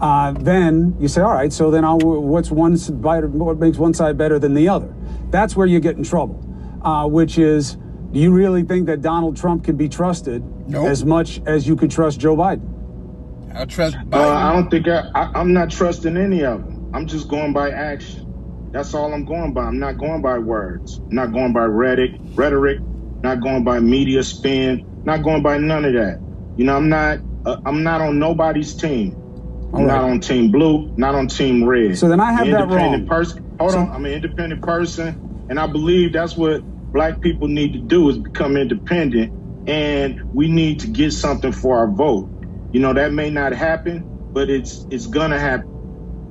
Speaker 17: Uh, then you say, all right, so then I'll, what's one side, what makes one side better than the other? That's where you get in trouble, uh, which is, do you really think that Donald Trump can be trusted as much as you could trust Joe Biden?
Speaker 1: I trust
Speaker 19: Uh, I don't think I, I, I'm not trusting any of them. I'm just going by action. That's all I'm going by. I'm not going by words. I'm not going by rhetoric, rhetoric. Not going by media spin. Not going by none of that. You know, I'm not. Uh, I'm not on nobody's team. I'm
Speaker 17: All
Speaker 19: not on Team Blue. Not on Team Red.
Speaker 17: So then I have
Speaker 19: An
Speaker 17: that
Speaker 19: independent
Speaker 17: wrong.
Speaker 19: Person. Hold on. I'm an independent person, and I believe that's what black people need to do is become independent, and we need to get something for our vote. You know, that may not happen, but it's it's gonna happen.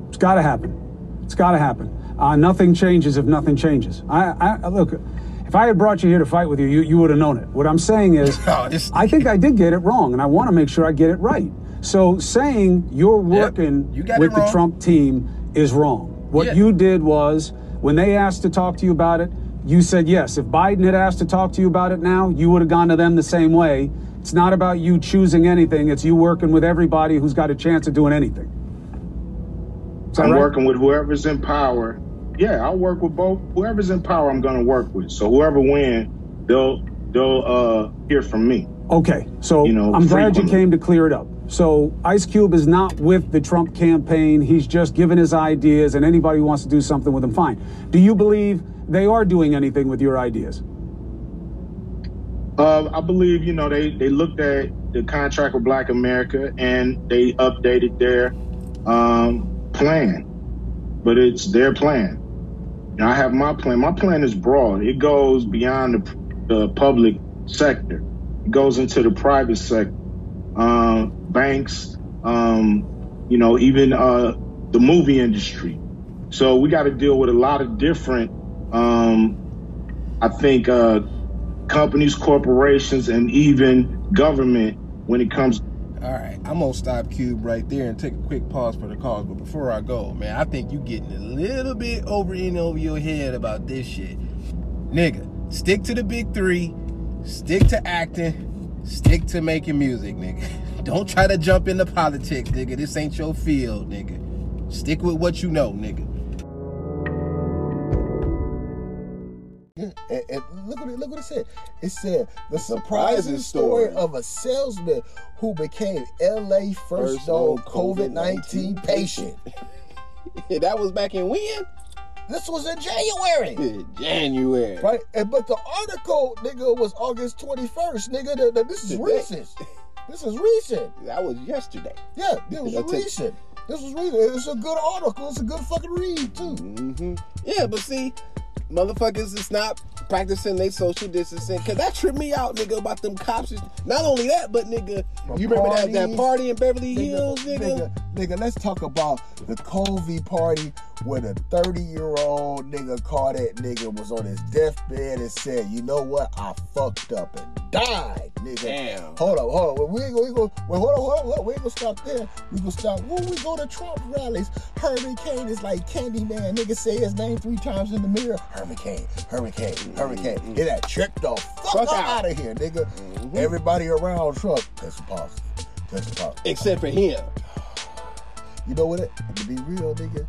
Speaker 17: It's got to happen. It's got to happen. Uh, nothing changes if nothing changes. I, I look. If I had brought you here to fight with you, you, you would have known it. What I'm saying is, <laughs>
Speaker 1: Oh,
Speaker 17: I think I did get it wrong, and I want to make sure I get it right. So saying you're working
Speaker 1: you
Speaker 17: with the. Trump team is wrong. What
Speaker 1: Yeah.
Speaker 17: you did was when they asked to talk to you about it, you said yes. If Biden had asked to talk to you about it now, you would have gone to them the same way. It's not about you choosing anything. It's you working with everybody who's got a chance of doing anything.
Speaker 19: I'm
Speaker 17: right?
Speaker 19: working with whoever's in power. Yeah, I'll work with both. Whoever's in power, I'm gonna work with. So whoever wins, they'll they'll uh hear from me.
Speaker 17: Okay, so
Speaker 19: You know,
Speaker 17: I'm glad you came to clear it up. So Ice Cube is not with the Trump campaign. He's just giving his ideas, and anybody who wants to do something with him, fine. Do you believe they are doing anything with your ideas?
Speaker 19: Uh, I believe you know they they looked at the contract with Black America and they updated their um, plan, but it's their plan. And I have my plan. My plan is broad. It goes beyond the, the public sector. It goes into the private sector, uh, banks, um, you know, even uh, the movie industry. So we got to deal with a lot of different, um, I think, uh, companies, corporations, and even government when it comes
Speaker 1: All right, I'm gonna stop Cube right there and take a quick pause for the cause. But before I go, man, I think you're getting a little bit over in over your head about this shit, nigga. Stick to the big three. Stick to acting. Stick to making music, nigga. <laughs> Don't try to jump into politics, nigga. This ain't your field, nigga. Stick with what you know, nigga.
Speaker 13: Look what it look what it said. It said the surprising story of a salesman who became LA first known COVID nineteen patient. <laughs>
Speaker 1: that was back in when?
Speaker 13: This was in January.
Speaker 1: January.
Speaker 13: Right? And but the article, nigga, was August twenty first, nigga. The- the- this is
Speaker 1: Today.
Speaker 13: recent. This is recent.
Speaker 1: That was yesterday.
Speaker 13: Yeah, this was
Speaker 1: take-
Speaker 13: recent. This was recent. It's a good article. It's a good fucking read too.
Speaker 1: hmm Yeah, but see, motherfuckers it's not practicing their social distancing. Cause that tripped me out, nigga, about them cops. Not only that, but nigga, you remember that, that party in Beverly Hills, nigga?
Speaker 13: nigga, nigga, let's talk about the COVID party where the 30 year old nigga caught that nigga was on his deathbed and said, you know what, I fucked up and died, nigga.
Speaker 1: Damn.
Speaker 13: Hold up, hold up. We ain't gonna, we gonna well, hold on, hold on, hold on. We ain't gonna stop there. We gonna stop. When we go to Trump rallies, Herman Cain is like Candyman. Nigga say his name three times in the mirror. Herman Cain, Herman Cain, Herman Cain. Mm-hmm. Get that tripped off. Fuck,
Speaker 1: Fuck out.
Speaker 13: out of here, nigga. Mm-hmm. Everybody around Trump, test positive. Test positive.
Speaker 1: Except for him.
Speaker 13: You know what? It, to be real, nigga.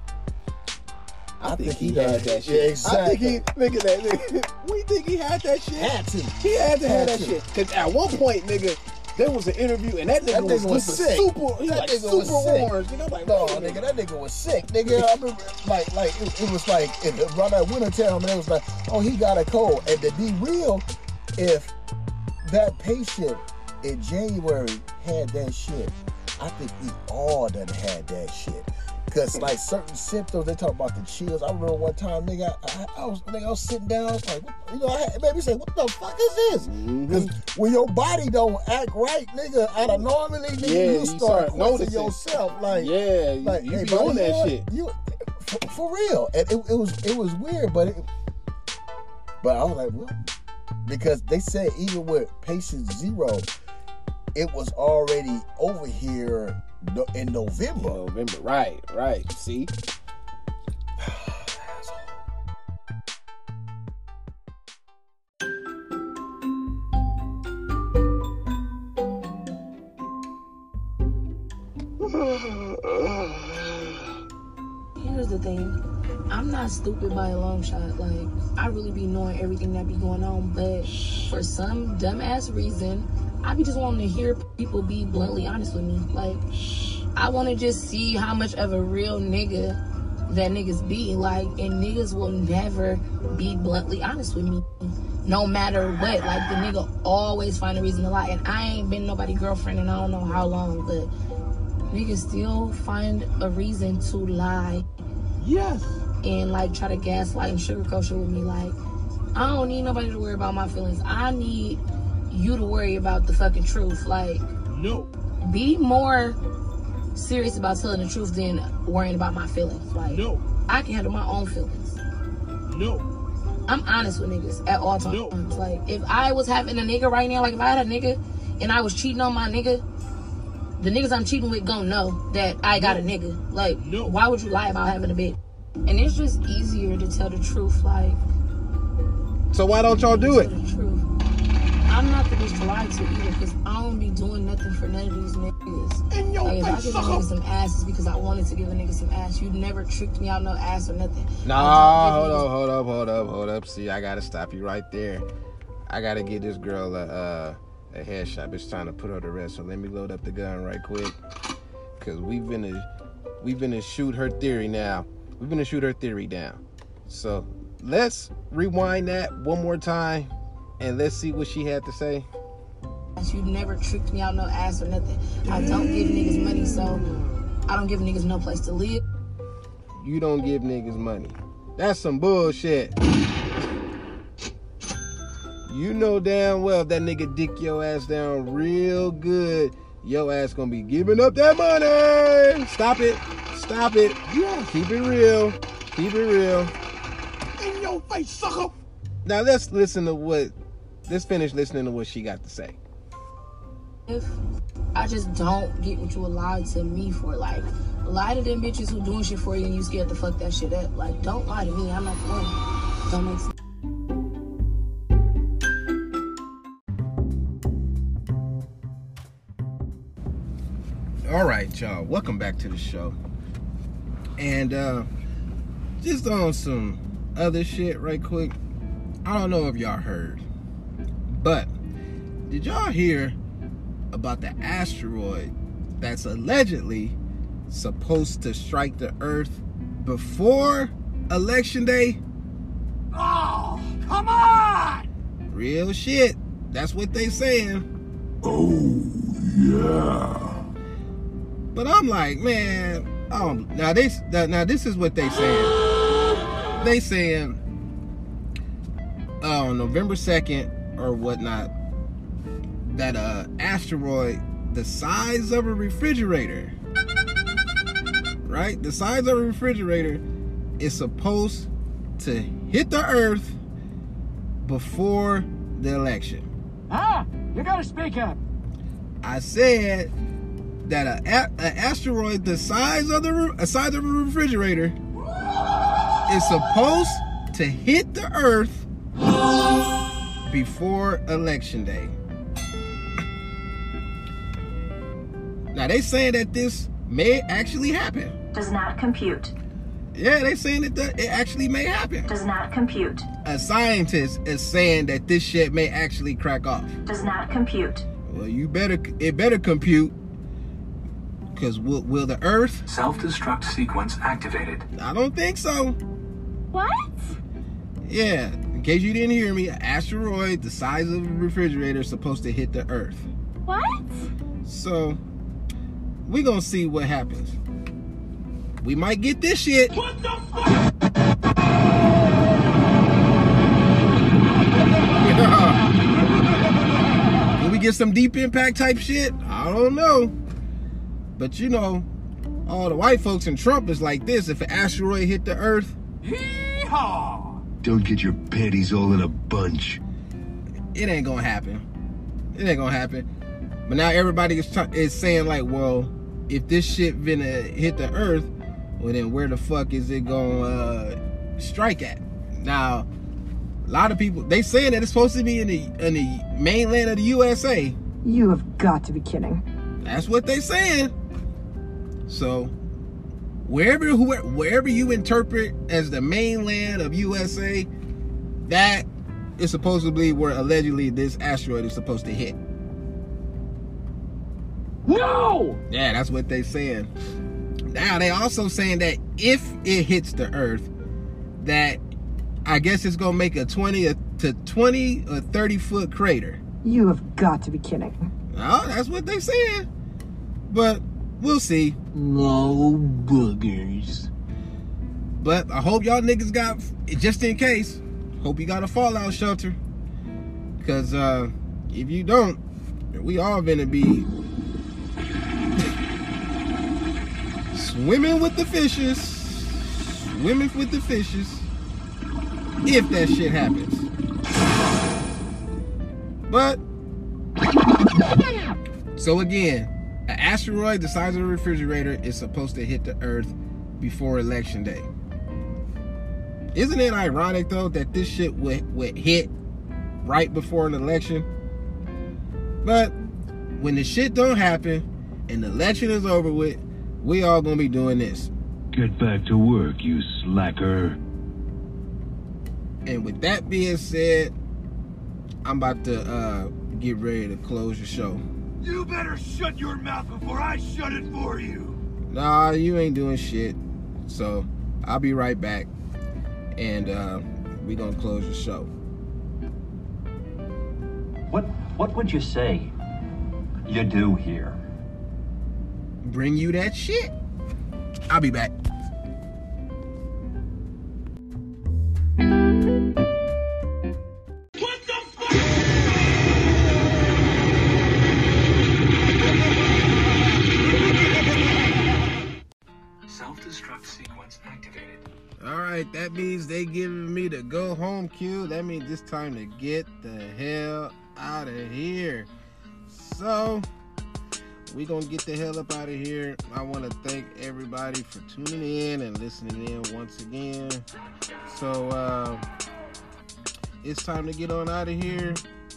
Speaker 1: I, think, he,
Speaker 13: done-
Speaker 1: had that shit.
Speaker 13: Yeah,
Speaker 1: I think he, nigga, that nigga. <laughs> We think he had that shit.
Speaker 13: Had to.
Speaker 1: He had to have
Speaker 13: Had
Speaker 1: that
Speaker 13: to.
Speaker 1: shit. Cause at one point, nigga, there was an interview and that nigga,
Speaker 13: That
Speaker 1: was,
Speaker 13: nigga was
Speaker 1: looking
Speaker 13: sick.
Speaker 1: super. He
Speaker 13: that
Speaker 1: like
Speaker 13: nigga
Speaker 1: super
Speaker 13: was sick.
Speaker 1: orange. Nigga, I'm like,
Speaker 13: no,
Speaker 1: wait a
Speaker 13: nigga, that nigga was sick. Nigga, I remember, like, like it, it was like in, around that winter time, and it was like, oh, he got a cold. And to be real, if that patient in January had that shit, I think we all done had that shit. Cause like certain symptoms, they talk about the chills. I remember one time, nigga, I, I was, nigga, I was sitting down, I was like, what, you know, I had, made say, what the fuck is this?
Speaker 1: Mm-hmm.
Speaker 13: Because when your body don't act right, nigga, out of normally, nigga,
Speaker 1: Yeah,
Speaker 13: you
Speaker 1: you
Speaker 13: start
Speaker 1: noticing.
Speaker 13: yourself. Like,
Speaker 1: Yeah, you-
Speaker 13: like,
Speaker 1: you
Speaker 13: hey,
Speaker 1: be
Speaker 13: buddy,
Speaker 1: on that
Speaker 13: you
Speaker 1: shit.
Speaker 13: You, for, for real, and it, it was it was weird, but it, but I was like, well, because they said even with patient zero, it was already over here in November.
Speaker 1: November, right, right. See,
Speaker 20: Here's the thing. I'm not stupid by a long shot. Like, I really be knowing everything that be going on, but for some dumbass reason, I be just wanting to hear people be bluntly honest with me. Like, I want to just see how much of a real nigga that niggas be. Like, and niggas will never be bluntly honest with me. No matter what. Like, the nigga always find a reason to lie. And I ain't been nobody girlfriend and I don't know how long, but niggas still find a reason to lie.
Speaker 1: Yes.
Speaker 20: And like try to gaslight and sugarcoat shit with me. Like, I don't need nobody to worry about my feelings. I need you to worry about the fucking truth. Like,
Speaker 5: no.
Speaker 20: Be more serious about telling the truth than worrying about my feelings. Like,
Speaker 5: no.
Speaker 20: I can handle my own feelings.
Speaker 5: No.
Speaker 20: I'm honest with niggas at all times. Like, if I was having a nigga right now, like if I had a nigga and I was cheating on my nigga, the niggas I'm cheating with gon' know that I got a nigga. Like, why would you lie about having a bitch? And it's just easier to tell the truth. Like,
Speaker 1: so why don't y'all do it?
Speaker 20: The truth. I'm not the bitch to lie to either, because I don't be doing nothing for none of these niggas.
Speaker 5: In your
Speaker 20: like, if I
Speaker 5: face,
Speaker 20: give a
Speaker 5: sucker.
Speaker 20: nigga some ass, it's because I wanted to give a nigga some ass. You never tricked me out no ass or nothing.
Speaker 1: Nah, hold up, hold up, hold up, hold up. See, I gotta stop you right there. I gotta get this girl a uh, a headshot. It's time to put her to rest. So let me load up the gun right quick, cause we've been to we've been to shoot her theory now. We've been to shoot her theory down. So let's rewind that one more time, and let's see what she had to say.
Speaker 20: You never tricked me out no ass or nothing. I don't give niggas money, so I don't give niggas no place to live.
Speaker 1: You don't give niggas money. That's some bullshit. You know damn well if that nigga dick your ass down real good, your ass gonna be giving up that money. Stop it. Stop it. Yeah. Keep it real. Keep it real.
Speaker 5: In your face, sucker.
Speaker 1: Now let's listen to what let's finish listening to what she got to say.
Speaker 20: if I just don't get what you lied to me for. Like, lie to them bitches who doing shit for you and you scared to fuck that shit up. Like, don't lie to me. I'm not the one. Don't make sense.
Speaker 1: All right, y'all. Welcome back to the show. And uh just on some other shit right quick. I don't know if y'all heard. But did y'all hear about the asteroid that's allegedly supposed to strike the earth before election day?
Speaker 21: Oh, come on!
Speaker 1: Real shit. That's what they saying.
Speaker 21: Oh, yeah.
Speaker 1: But I'm like, man, um, now they now this is what they saying. They saying uh, on November second or whatnot that uh asteroid the size of a refrigerator, right? The size of a refrigerator is supposed to hit the Earth before the election.
Speaker 21: Ah, You gotta speak up.
Speaker 1: I said that a, a, a asteroid the size of the a size of a refrigerator is supposed to hit the Earth before election day. Now they saying that this may actually happen.
Speaker 22: Does not compute.
Speaker 1: Yeah, they saying that the, it actually may happen.
Speaker 22: Does not compute.
Speaker 1: A scientist is saying that this shit may actually crack off.
Speaker 22: Does not compute.
Speaker 1: Well, you better it better compute because will, will the Earth
Speaker 23: Self-destruct sequence activated.
Speaker 1: I don't think so.
Speaker 22: What?
Speaker 1: Yeah, in case you didn't hear me, an asteroid the size of a refrigerator is supposed to hit the Earth.
Speaker 22: What?
Speaker 1: So we gonna see what happens. We might get this shit.
Speaker 21: What the fuck? <laughs>
Speaker 1: Will we get some deep impact type shit? I don't know. But you know, all the white folks in Trump is like this. If an asteroid hit the Earth,
Speaker 21: Yeehaw!
Speaker 24: Don't get your panties all in a bunch.
Speaker 1: it ain't gonna happen. It ain't gonna happen. But now everybody is t- is saying like, well, if this shit gonna hit the Earth, well then where the fuck is it gonna uh, strike at? Now, a lot of people they saying that it's supposed to be in the in the mainland of the USA.
Speaker 25: You have got to be kidding.
Speaker 1: That's what they saying. So wherever who wherever you interpret as the mainland of USA, that is supposedly where allegedly this asteroid is supposed to hit.
Speaker 21: No!
Speaker 1: Yeah, that's what they saying. Now they also saying that if it hits the Earth, that I guess it's gonna make a twenty to twenty or thirty foot crater.
Speaker 25: You have got to be kidding.
Speaker 1: Oh, that's what they saying. But we'll see.
Speaker 24: No boogers.
Speaker 1: But I hope y'all niggas got just in case. Hope you got a fallout shelter. Cause uh if you don't, we all gonna be <laughs> swimming with the fishes. Swimming with the fishes. If that shit happens. But so again, asteroid the size of a refrigerator is supposed to hit the earth before election day. Isn't it ironic though that this shit would, would hit right before an election? But when the shit don't happen and the election is over with, we all gonna be doing this.
Speaker 24: Get back to work, you slacker.
Speaker 1: And with that being said, I'm about to uh, get ready to close the show.
Speaker 21: You better shut your mouth before I shut it for you.
Speaker 1: Nah, you ain't doing shit. So I'll be right back. And uh, we gonna close the show.
Speaker 26: What what would you say you do here?
Speaker 1: Bring you that shit. I'll be back. Right, that means they giving me the go home cue. That means it's time to get the hell out of here. So we gonna get the hell up out of here. I want to thank everybody for tuning in and listening in once again. So uh, it's time to get on out of here.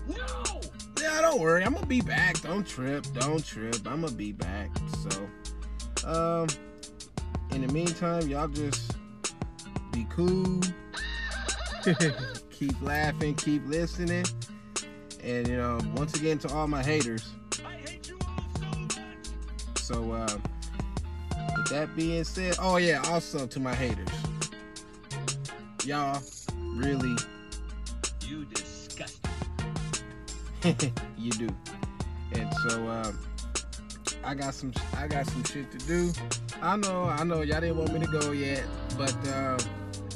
Speaker 1: No. Yeah, don't worry. I'm gonna be back. Don't trip. Don't trip. I'm gonna be back. So, um, in the meantime, y'all just be cool. <laughs> keep laughing. Keep listening. And you know, once again, to all my haters. So, uh, with that being said, oh yeah, also to my haters, y'all really,
Speaker 21: You disgust. <laughs>
Speaker 1: you do. And so, um, I got some, I got some shit to do. I know, I know, y'all didn't want me to go yet, but uh,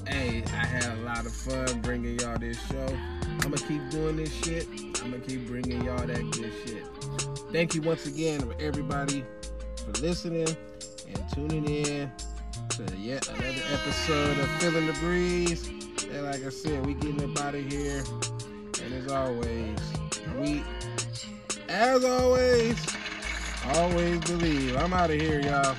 Speaker 1: hey, I had a lot of fun bringing y'all this show. I'm gonna keep doing this shit. I'm gonna keep bringing y'all that good shit. Thank you once again, everybody, for listening and tuning in to yet another episode of Feeling the Breeze. And like I said, we getting up out of here. And as always, we, as always, always believe. I'm out of here, y'all.